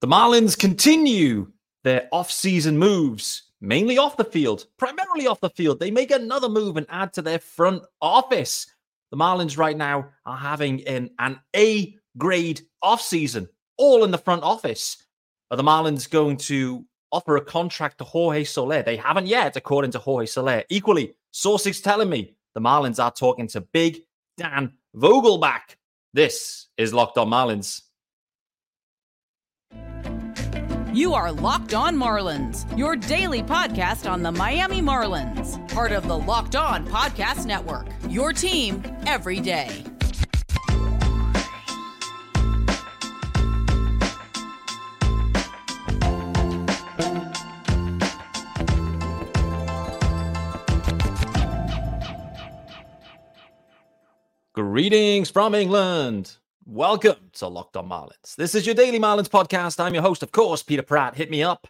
The Marlins continue their off-season moves, mainly off the field, primarily off the field. They make another move and add to their front office. The Marlins right now are having an, an A grade off-season, all in the front office. Are the Marlins going to offer a contract to Jorge Soler? They haven't yet, according to Jorge Soler. Equally, sources telling me the Marlins are talking to Big Dan Vogelbach. This is Locked On Marlins. You are Locked On Marlins, your daily podcast on the Miami Marlins, part of the Locked On Podcast Network. Your team every day. Greetings from England. Welcome to Locked On Marlins. This is your daily Marlins podcast. I'm your host, of course, Peter Pratt. Hit me up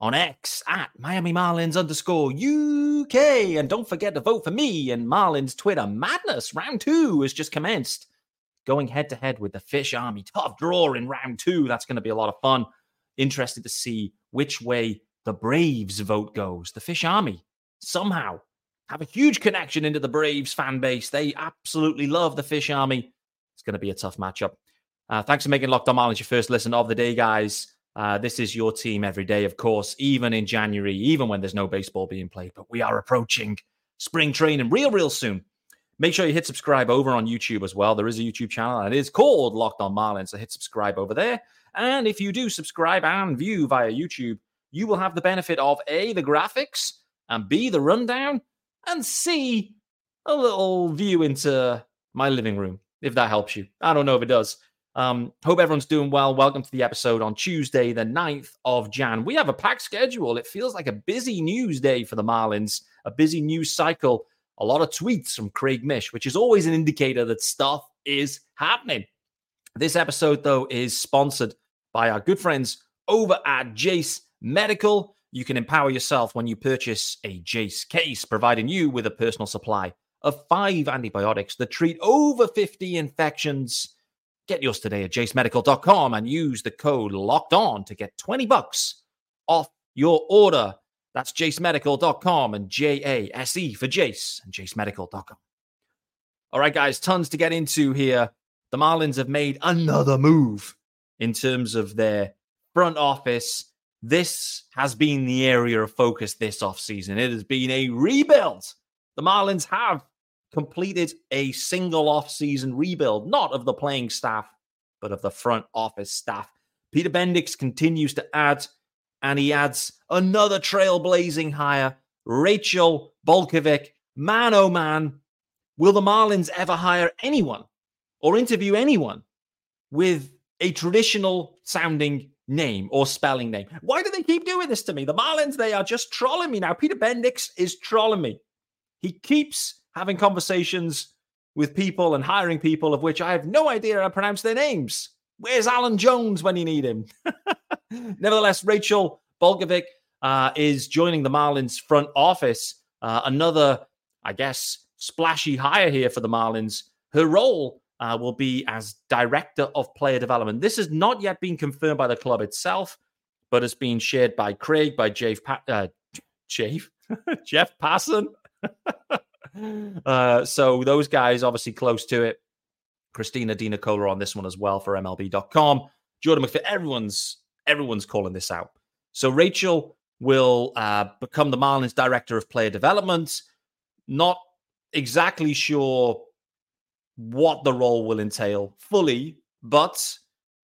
on X at Miami Marlins underscore UK. And don't forget to vote for me and Marlins Twitter. Madness round two has just commenced. Going head to head with the Fish Army. Tough draw in round two. That's going to be a lot of fun. Interested to see which way the Braves vote goes. The Fish Army somehow have a huge connection into the Braves fan base. They absolutely love the Fish Army. It's going to be a tough matchup. Uh, thanks for making Locked On Marlins your first listen of the day, guys. Uh, this is your team every day, of course, even in January, even when there's no baseball being played. But we are approaching spring training real, real soon. Make sure you hit subscribe over on YouTube as well. There is a YouTube channel and it is called Locked On Marlins. So hit subscribe over there. And if you do subscribe and view via YouTube, you will have the benefit of A, the graphics, and B, the rundown, and C, a little view into my living room if that helps you. I don't know if it does. Um, hope everyone's doing well. Welcome to the episode on Tuesday, the 9th of Jan. We have a packed schedule. It feels like a busy news day for the Marlins, a busy news cycle, a lot of tweets from Craig Mish, which is always an indicator that stuff is happening. This episode, though, is sponsored by our good friends over at Jase Medical. You can empower yourself when you purchase a Jase case, providing you with a personal supply of five antibiotics that treat over 50 infections. Get yours today at jasemedical.com and use the code locked on to get 20 bucks off your order. That's jasemedical.com and J A S E for Jase and jasemedical.com. All right, guys, tons to get into here. The Marlins have made another move in terms of their front office. This has been the area of focus this offseason. It has been a rebuild. The Marlins have completed a single off-season rebuild, not of the playing staff, but of the front office staff. Peter Bendix continues to add, and he adds another trailblazing hire, Rachel Balkovec. Man, oh man, will the Marlins ever hire anyone or interview anyone with a traditional sounding name or spelling name? Why do they keep doing this to me? The Marlins, they are just trolling me now. Peter Bendix is trolling me. He keeps having conversations with people and hiring people of which I have no idea how to pronounce their names. Where's Alan Jones when you need him? Nevertheless, Rachel Balkovec uh, is joining the Marlins front office. Uh, another, I guess, splashy hire here for the Marlins. Her role uh, will be as director of player development. This has not yet been confirmed by the club itself, but it's been shared by Craig, by Jave, pa- uh, Jave? Jeff Passan, uh, so those guys obviously close to it. Christina De Nicola on this one as well for MLB.com. Jordan McPhee, everyone's everyone's calling this out. So Rachel will uh, become the Marlins director of player development. Not exactly sure what the role will entail fully, but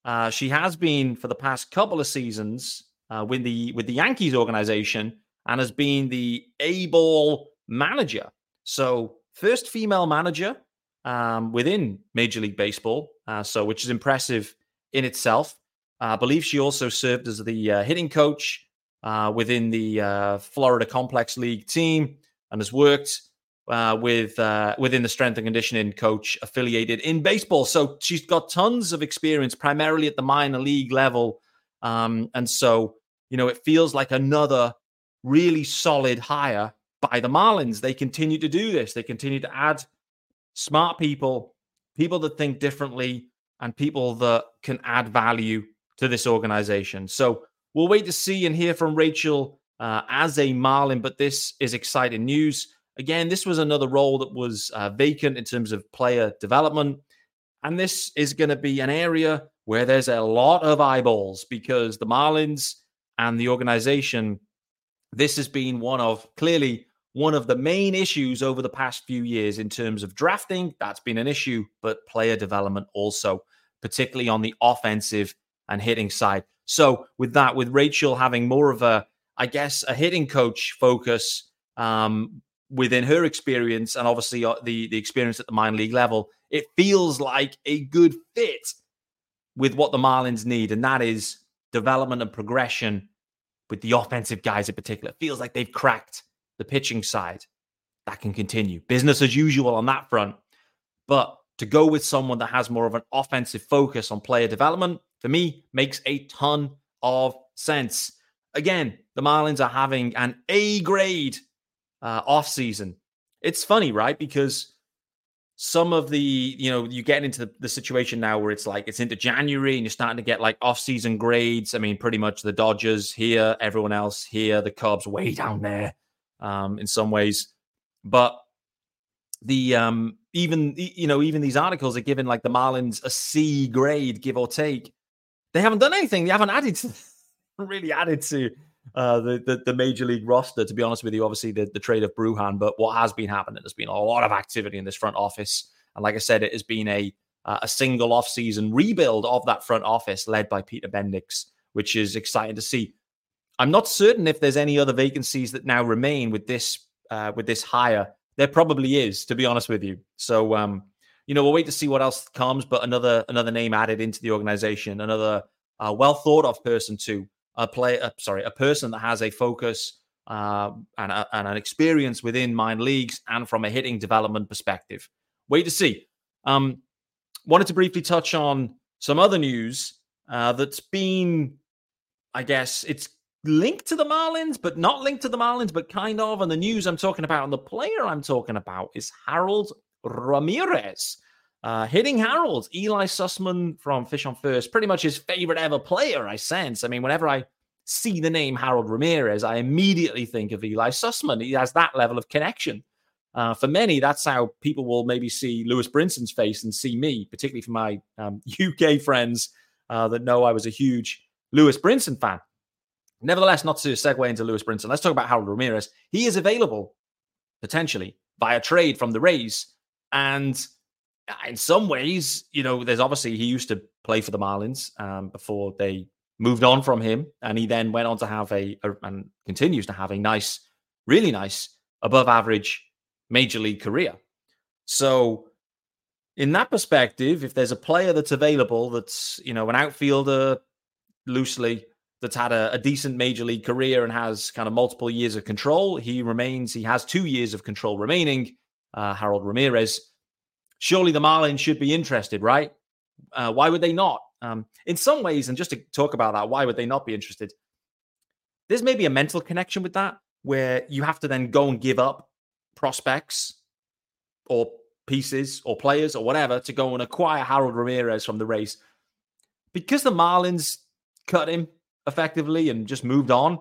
uh, she has been for the past couple of seasons uh, with the with the Yankees organization and has been the A ball manager. So, first female manager um, within Major League Baseball, uh, so which is impressive in itself. Uh, I believe she also served as the uh, hitting coach uh, within the uh, Florida Complex League team and has worked uh, with within the strength and conditioning coach affiliated in baseball. So she's got tons of experience, primarily at the minor league level, um, and so you know it feels like another really solid hire by the Marlins. They continue to do this. They continue to add smart people, people that think differently, and people that can add value to this organization. So we'll wait to see and hear from Rachel uh, as a Marlin, but this is exciting news. Again, this was another role that was uh, vacant in terms of player development. And this is going to be an area where there's a lot of eyeballs because the Marlins and the organization, this has been one of clearly one of the main issues over the past few years in terms of drafting. That's been an issue, but player development also, particularly on the offensive and hitting side. So, with that, with Rachel having more of a, I guess, a hitting coach focus um, within her experience and obviously uh, the, the experience at the minor league level, it feels like a good fit with what the Marlins need. And that is development and progression with the offensive guys in particular. It feels like they've cracked the pitching side. That can continue. Business as usual on that front. But to go with someone that has more of an offensive focus on player development, for me, makes a ton of sense. Again, the Marlins are having an A grade uh, off season. It's funny, right? Because some of the, you know, you get into the, the, situation now where it's like it's into January and you're starting to get like off season grades. I mean, pretty much the Dodgers here, everyone else here, the Cubs way down there um, in some ways. But the um even you know even these articles are giving like the Marlins a C grade, give or take. They haven't done anything. They haven't added to, really added to uh, the, the, the major league roster. To be honest with you, obviously the the trade of Bruján, but what has been happening There's been a lot of activity in this front office, and like I said, it has been a uh, a single off season rebuild of that front office led by Peter Bendix, which is exciting to see. I'm not certain if there's any other vacancies that now remain with this uh, with this hire. There probably is, to be honest with you. So um, you know, we'll wait to see what else comes. But another another name added into the organization, another uh, well thought of person to a play. Uh, sorry, a person that has a focus uh, and, a, and an experience within minor leagues and from a hitting development perspective. Wait to see. Um, wanted to briefly touch on some other news uh, that's been, I guess, it's linked to the Marlins, but not linked to the Marlins, but kind of. And the news I'm talking about and the player I'm talking about is Harold Ramirez. Uh, hitting Harold, Eli Sussman from Fish on First, pretty much his favorite ever player, I sense. I mean, whenever I see the name Harold Ramirez, I immediately think of Eli Sussman. He has that level of connection. Uh, for many, that's how people will maybe see Lewis Brinson's face and see me, particularly for my um, UK friends uh, that know I was a huge Lewis Brinson fan. Nevertheless, not to segue into Lewis Brinson, let's talk about Harold Ramirez. He is available potentially via trade from the Rays. And in some ways, you know, there's obviously he used to play for the Marlins um, before they moved on from him. And he then went on to have a, a and continues to have a nice, really nice, above average major league career. So, in that perspective, if there's a player that's available that's, you know, an outfielder loosely that's had a, a, decent major league career and has kind of multiple years of control. He remains, he has two years of control remaining. Uh, Harold Ramirez. Surely the Marlins should be interested, right? Uh, why would they not? Um, in some ways, and just to talk about that, why would they not be interested? There's maybe a mental connection with that where you have to then go and give up prospects or pieces or players or whatever to go and acquire Harold Ramirez from the Rays. Because the Marlins cut him effectively and just moved on.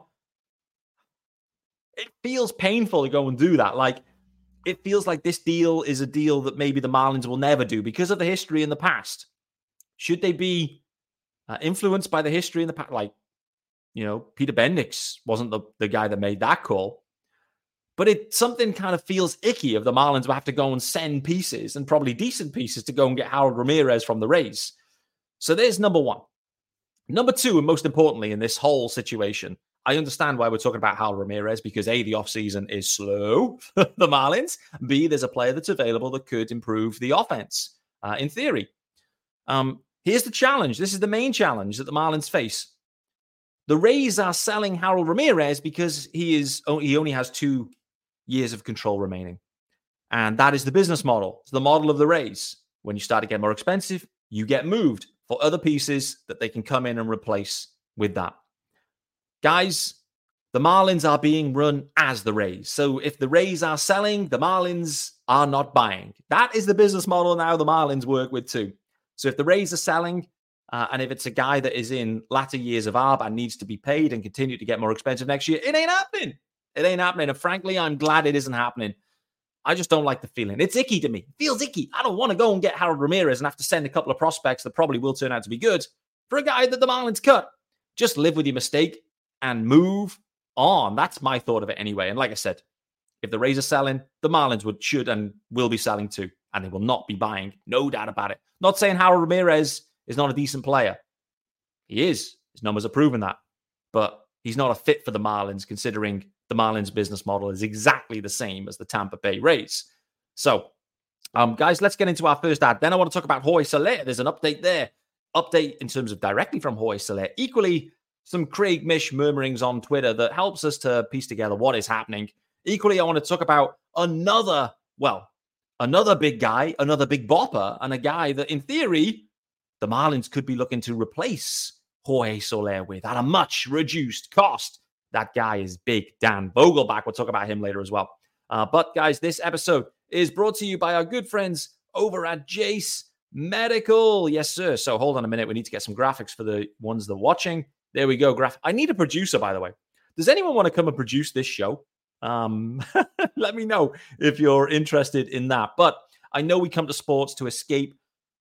It feels painful to go and do that. Like, it feels like this deal is a deal that maybe the Marlins will never do because of the history in the past. Should they be uh, influenced by the history in the past? Like, you know, Peter Bendix wasn't the, the guy that made that call. But it something kind of feels icky if the Marlins will have to go and send pieces and probably decent pieces to go and get Harold Ramirez from the Rays. So there's number one. Number two, and most importantly in this whole situation, I understand why we're talking about Hal Ramirez because A, the offseason is slow, the Marlins. B, there's a player that's available that could improve the offense uh, in theory. Um, here's the challenge. This is the main challenge that the Marlins face. The Rays are selling Harold Ramirez because he is he only has two years of control remaining. And that is the business model. It's the model of the Rays. When you start to get more expensive, you get moved for other pieces that they can come in and replace with that. Guys, the Marlins are being run as the Rays. So if the Rays are selling, the Marlins are not buying. That is the business model now the Marlins work with too. So if the Rays are selling, Uh, and if it's a guy that is in latter years of ARB and needs to be paid and continue to get more expensive next year, it ain't happening. It ain't happening. And frankly, I'm glad it isn't happening. I just don't like the feeling. It's icky to me. It feels icky. I don't want to go and get Harold Ramirez and have to send a couple of prospects that probably will turn out to be good for a guy that the Marlins cut. Just live with your mistake and move on. That's my thought of it anyway. And like I said, if the Rays are selling, the Marlins would should and will be selling too, and they will not be buying. No doubt about it. Not saying Harold Ramirez is not a decent player. He is. His numbers are proving that. But he's not a fit for the Marlins, considering the Marlins business model is exactly the same as the Tampa Bay Rays. So, um, guys, let's get into our first ad. Then I want to talk about Jorge Soler. There's an update there. Update in terms of directly from Jorge Soler. Equally, some Craig Mish murmurings on Twitter that helps us to piece together what is happening. Equally, I want to talk about another, well, another big guy, another big bopper, and a guy that, in theory, the Marlins could be looking to replace Jorge Soler with at a much reduced cost. That guy is big. Dan Vogelbach. We'll talk about him later as well. Uh, but, guys, this episode is brought to you by our good friends over at Jase Medical. Yes, sir. So hold on a minute. We need to get some graphics for the ones that are watching. There we go. Graph. I need a producer, by the way. Does anyone want to come and produce this show? Um, let me know if you're interested in that. But I know we come to sports to escape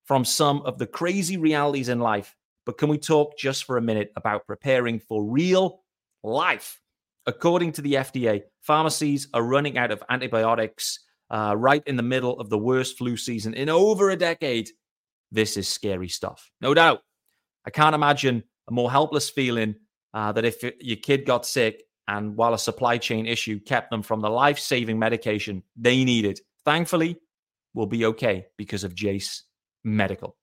from some of the crazy realities in life. But can we talk just for a minute about preparing for real life? According to the FDA, pharmacies are running out of antibiotics uh, right in the middle of the worst flu season in over a decade. This is scary stuff, no doubt. I can't imagine a more helpless feeling uh, that if your kid got sick and while a supply chain issue kept them from the life saving medication they needed, thankfully, will be okay because of Jase Medical.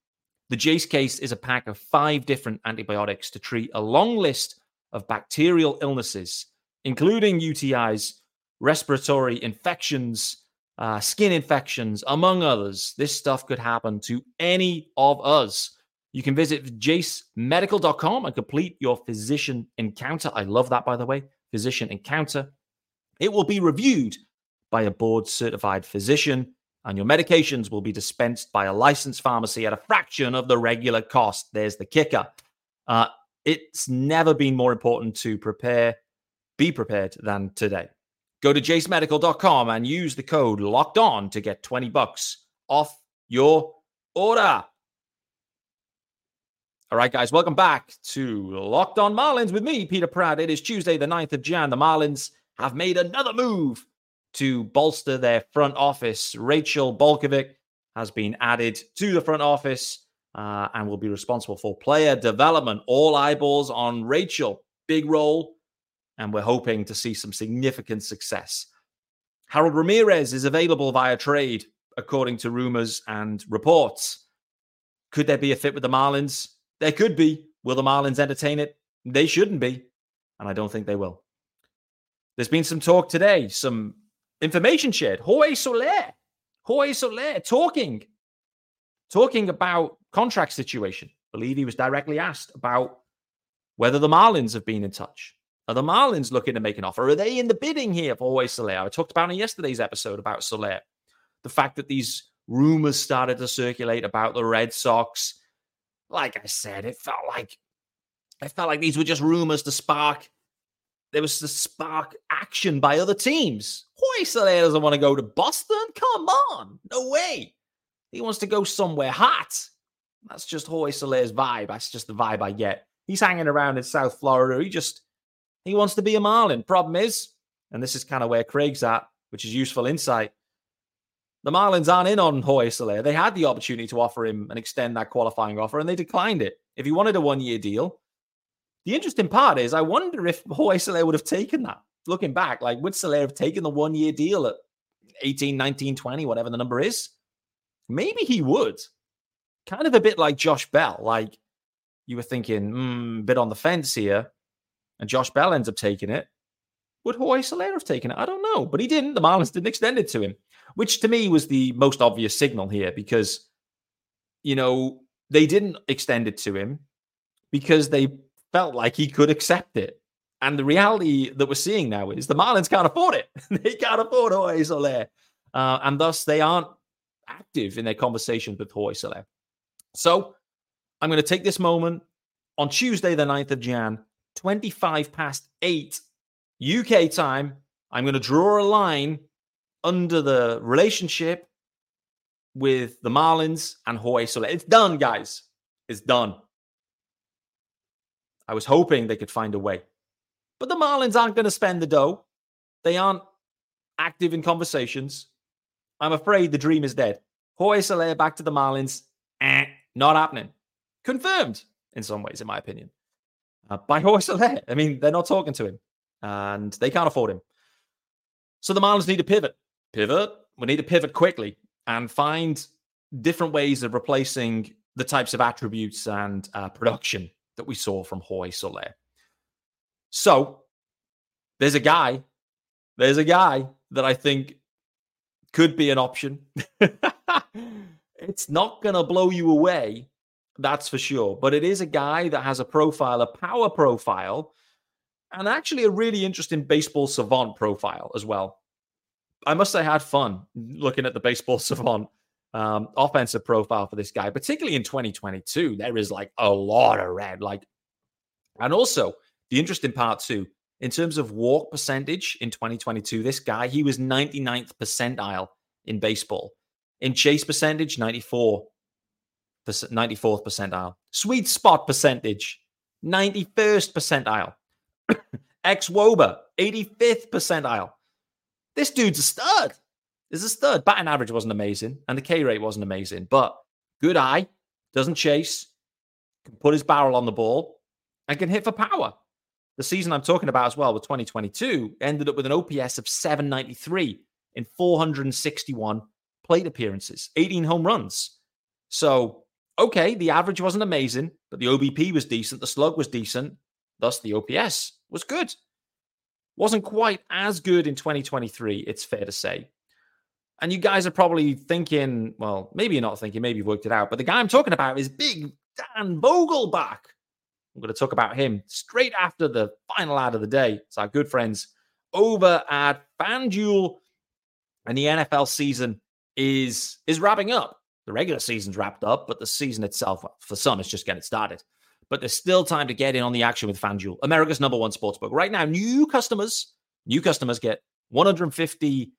The Jase case is a pack of five different antibiotics to treat a long list of bacterial illnesses, including UTIs, respiratory infections, uh, skin infections, among others. This stuff could happen to any of us. You can visit jasemedical.com and complete your physician encounter. I love that, by the way physician encounter. It will be reviewed by a board certified physician, and your medications will be dispensed by a licensed pharmacy at a fraction of the regular cost. There's the kicker. Uh, it's never been more important to prepare, be prepared than today. Go to jasemedical.com and use the code locked on to get 20 bucks off your order. All right, guys, welcome back to Locked On Marlins with me, Peter Pratt. It is Tuesday, the 9th of Jan. The Marlins have made another move to bolster their front office. Rachel Balkovec has been added to the front office uh, and will be responsible for player development. All eyeballs on Rachel. Big role, and we're hoping to see some significant success. Harold Ramirez is available via trade, according to rumors and reports. Could there be a fit with the Marlins? There could be. Will the Marlins entertain it? They shouldn't be. And I don't think they will. There's been some talk today, some information shared. Jorge Soler, Jorge Soler talking, talking about contract situation. I believe he was directly asked about whether the Marlins have been in touch. Are the Marlins looking to make an offer? Are they in the bidding here for Jorge Soler? I talked about in yesterday's episode about Soler. The fact that these rumors started to circulate about the Red Sox like I said, it felt like it felt like these were just rumors to spark. There was to spark action by other teams. Jorge Soler doesn't want to go to Boston. Come on, no way. He wants to go somewhere hot. That's just Jorge Soler's vibe. That's just the vibe I get. He's hanging around in South Florida. He just he wants to be a Marlin. Problem is, and this is kind of where Craig's at, which is useful insight. The Marlins aren't in on Jorge Soler. They had the opportunity to offer him and extend that qualifying offer, and they declined it. If he wanted a one year deal, the interesting part is I wonder if Jorge Soler would have taken that. Looking back, like would Soler have taken the one year deal at 18, 19, 20, whatever the number is? Maybe he would. Kind of a bit like Josh Bell. Like you were thinking, hmm, bit on the fence here, and Josh Bell ends up taking it. Would Jorge Soler have taken it? I don't know, but he didn't. The Marlins didn't extend it to him which to me was the most obvious signal here because, you know, they didn't extend it to him because they felt like he could accept it. And the reality that we're seeing now is the Marlins can't afford it. they can't afford Jorge Soler. Uh, and thus they aren't active in their conversations with Jorge. So I'm going to take this moment on Tuesday, the 9th of Jan, 25 past 8 UK time. I'm going to draw a line under the relationship with the Marlins and Jorge. It's done, guys. It's done. I was hoping they could find a way. But the Marlins aren't going to spend the dough. They aren't active in conversations. I'm afraid the dream is dead. Jorge Soler back to the Marlins. Eh, not happening. Confirmed in some ways, in my opinion, uh, by Jorge Soler. I mean, they're not talking to him and they can't afford him. So the Marlins need to pivot. Pivot. We need to pivot quickly and find different ways of replacing the types of attributes and uh, production that we saw from Jorge Soler. So there's a guy, there's a guy that I think could be an option. it's not going to blow you away, that's for sure. But it is a guy that has a profile, a power profile, and actually a really interesting baseball savant profile as well. I must say, I had fun looking at the baseball savant um, offensive profile for this guy, particularly in 2022. There is like a lot of red, like, and also the interesting part too, in terms of walk percentage in 2022, this guy he was 99th percentile in baseball. In chase percentage, 94 94th percentile. Sweet spot percentage, 91st percentile. xwOBA, 85th percentile. This dude's a stud. Is a stud. Batting average wasn't amazing, and the K rate wasn't amazing, but good eye, doesn't chase, can put his barrel on the ball, and can hit for power. The season I'm talking about as well with 2022 ended up with an OPS of 793 in 461 plate appearances, 18 home runs. So, okay, the average wasn't amazing, but the OBP was decent, the slug was decent, thus the OPS was good. Wasn't quite as good in 2023, it's fair to say. And you guys are probably thinking, well, maybe you're not thinking, maybe you've worked it out, but the guy I'm talking about is Big Dan Vogelbach. I'm going to talk about him straight after the final ad of the day. It's our good friends over at FanDuel. And the NFL season is is wrapping up. The regular season's wrapped up, but the season itself, for some, is just getting started. But there's still time to get in on the action with FanDuel, America's number one sportsbook. Right now, new customers, new customers get 150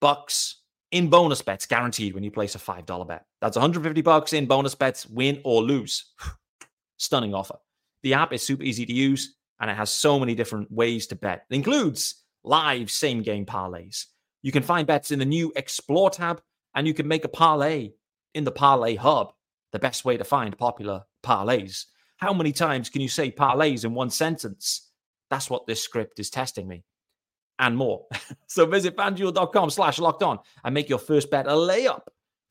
bucks in bonus bets guaranteed when you place a $5 bet. That's 150 bucks in bonus bets, win or lose. Stunning offer. The app is super easy to use and it has so many different ways to bet. It includes live same game parlays. You can find bets in the new Explore tab and you can make a parlay in the Parlay Hub, the best way to find popular parlays. How many times can you say parlays in one sentence? That's what this script is testing me and more. so visit fanduel.com slash locked on and make your first bet a layup.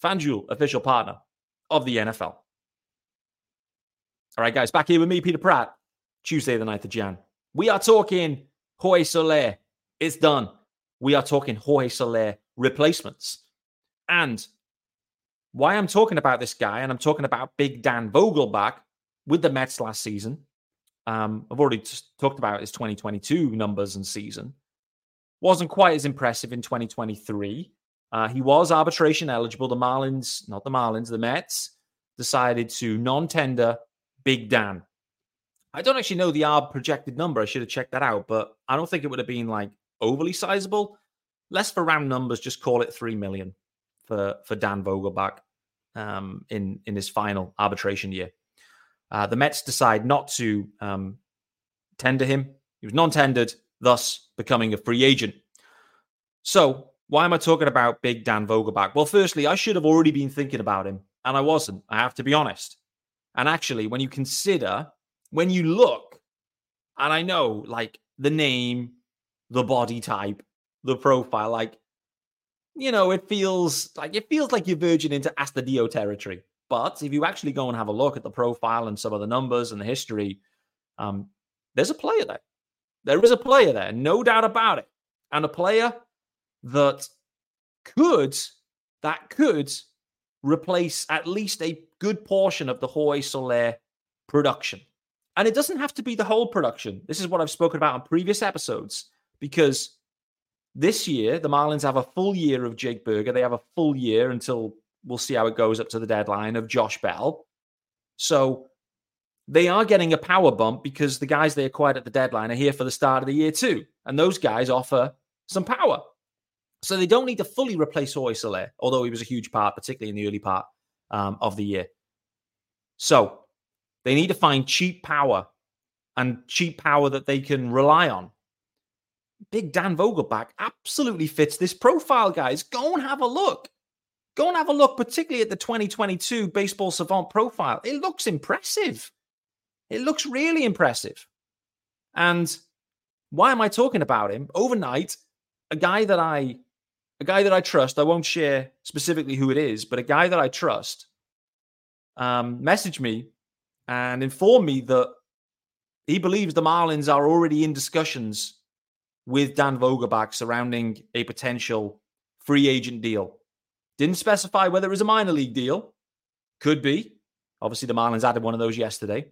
FanDuel, official partner of the NFL. All right, guys, back here with me, Peter Pratt, Tuesday, the 9th of Jan. We are talking Jorge Soler. It's done. We are talking Jorge Soler replacements. And why I'm talking about this guy, and I'm talking about Big Dan Vogelbach with the Mets last season. Um, I've already talked about his 2022 numbers and season. Wasn't quite as impressive in 2023. Uh, he was arbitration eligible. The Marlins, not the Marlins, the Mets decided to non tender Big Dan. I don't actually know the ARB projected number. I should have checked that out, but I don't think it would have been like overly sizable. Less for round numbers, just call it three million for for Dan Vogelbach um, in in his final arbitration year. Uh, the Mets decide not to um, tender him. He was non-tendered, thus becoming a free agent. So why am I talking about Big Dan Vogelbach? Well, firstly, I should have already been thinking about him, and I wasn't. I have to be honest. And actually, when you consider, when you look, and I know like the name, the body type, the profile, like, you know, it feels like it feels like you're verging into Astadio territory. But if you actually go and have a look at the profile and some of the numbers and the history, um, there's a player there. There is a player there, no doubt about it. And a player that could, that could replace at least a good portion of the Jorge Soler production. And it doesn't have to be the whole production. This is what I've spoken about on previous episodes because this year, the Marlins have a full year of Jake Burger. They have a full year until we'll see how it goes up to the deadline of Josh Bell. So they are getting a power bump because the guys they acquired at the deadline are here for the start of the year too. And those guys offer some power. So they don't need to fully replace Jorge although he was a huge part, particularly in the early part um, of the year. So they need to find cheap power and cheap power that they can rely on. Big Dan Vogelbach absolutely fits this profile, guys. Go and have a look. Go and have a look, particularly at the 2022 Baseball Savant profile. It looks impressive. It looks really impressive. And why am I talking about him? Overnight, a guy that I a guy that I trust, I won't share specifically who it is, but a guy that I trust um, messaged me and informed me that he believes the Marlins are already in discussions with Dan Vogelbach surrounding a potential free agent deal. Didn't specify whether it was a minor league deal. Could be. Obviously, the Marlins added one of those yesterday.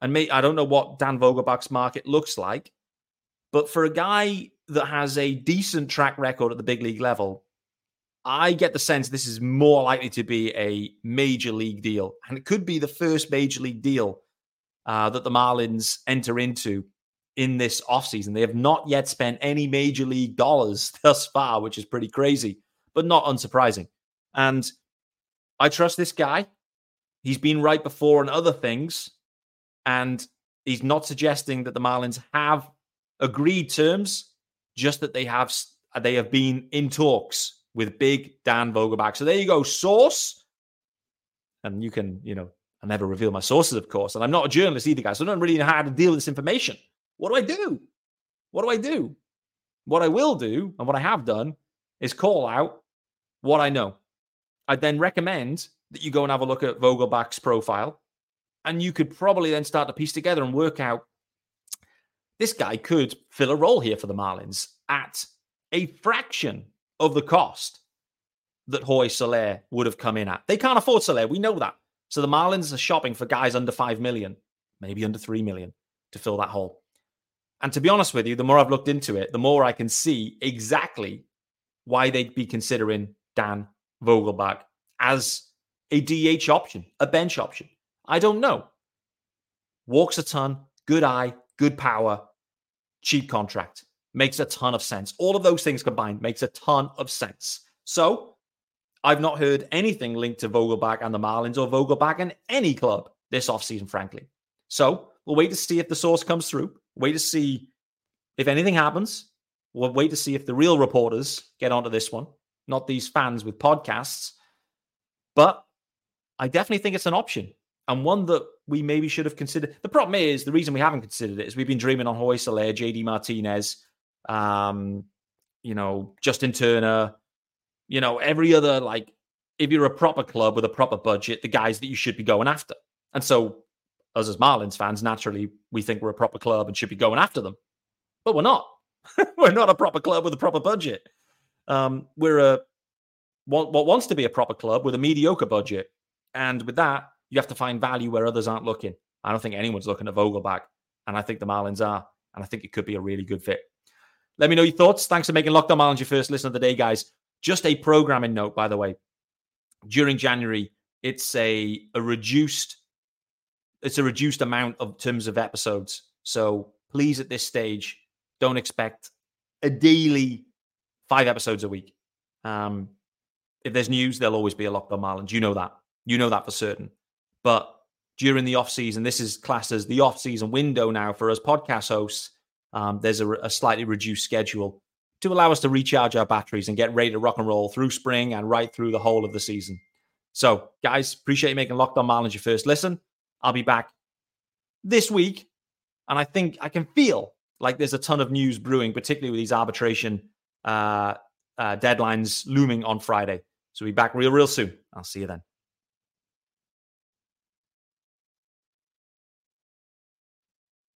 And me, I don't know what Dan Vogelbach's market looks like, but for a guy that has a decent track record at the big league level, I get the sense this is more likely to be a major league deal. And it could be the first major league deal uh, that the Marlins enter into in this offseason. They have not yet spent any major league dollars thus far, which is pretty crazy, but not unsurprising. And I trust this guy. He's been right before on other things. And he's not suggesting that the Marlins have agreed terms, just that they have they have been in talks with big Dan Vogelbach. So there you go, source. And you can, you know, I never reveal my sources, of course. And I'm not a journalist either, guys. So I don't really know how to deal with this information. What do I do? What do I do? What I will do, and what I have done, is call out what I know. I'd then recommend that you go and have a look at Vogelbach's profile. And you could probably then start to piece together and work out this guy could fill a role here for the Marlins at a fraction of the cost that Jorge Soler would have come in at. They can't afford Soler. We know that. So the Marlins are shopping for guys under 5 million, maybe under 3 million to fill that hole. And to be honest with you, the more I've looked into it, the more I can see exactly why they'd be considering Dan Vogelbach as a DH option, a bench option. I don't know. Walks a ton, good eye, good power, cheap contract. Makes a ton of sense. All of those things combined makes a ton of sense. So I've not heard anything linked to Vogelbach and the Marlins or Vogelbach and any club this offseason, frankly. So we'll wait to see if the source comes through. Wait to see if anything happens. We'll wait to see if the real reporters get onto this one, not these fans with podcasts. But I definitely think it's an option and one that we maybe should have considered. The problem is the reason we haven't considered it is we've been dreaming on Jorge Soler, JD Martinez, um, you know, Justin Turner, you know, every other like if you're a proper club with a proper budget, the guys that you should be going after. And so, us as Marlins fans, naturally, we think we're a proper club and should be going after them, but we're not. we're not a proper club with a proper budget. Um, we're a what, what wants to be a proper club with a mediocre budget, and with that, you have to find value where others aren't looking. I don't think anyone's looking at Vogelbach, and I think the Marlins are, and I think it could be a really good fit. Let me know your thoughts. Thanks for making Locked On Marlins your first listen of the day, guys. Just a programming note, by the way. During January, it's a, a reduced it's a reduced amount of terms of episodes. So please, at this stage, don't expect a daily five episodes a week. Um, if there's news, there'll always be a Locked On Marlins. You know that. You know that for certain. But during the off season, this is classed as the off season window now for us podcast hosts. Um, there's a, a slightly reduced schedule to allow us to recharge our batteries and get ready to rock and roll through spring and right through the whole of the season. So, guys, appreciate you making Locked On Marlins your first listen. I'll be back this week, and I think I can feel like there's a ton of news brewing, particularly with these arbitration uh, uh, deadlines looming on Friday. So, we'll be back real, real soon. I'll see you then.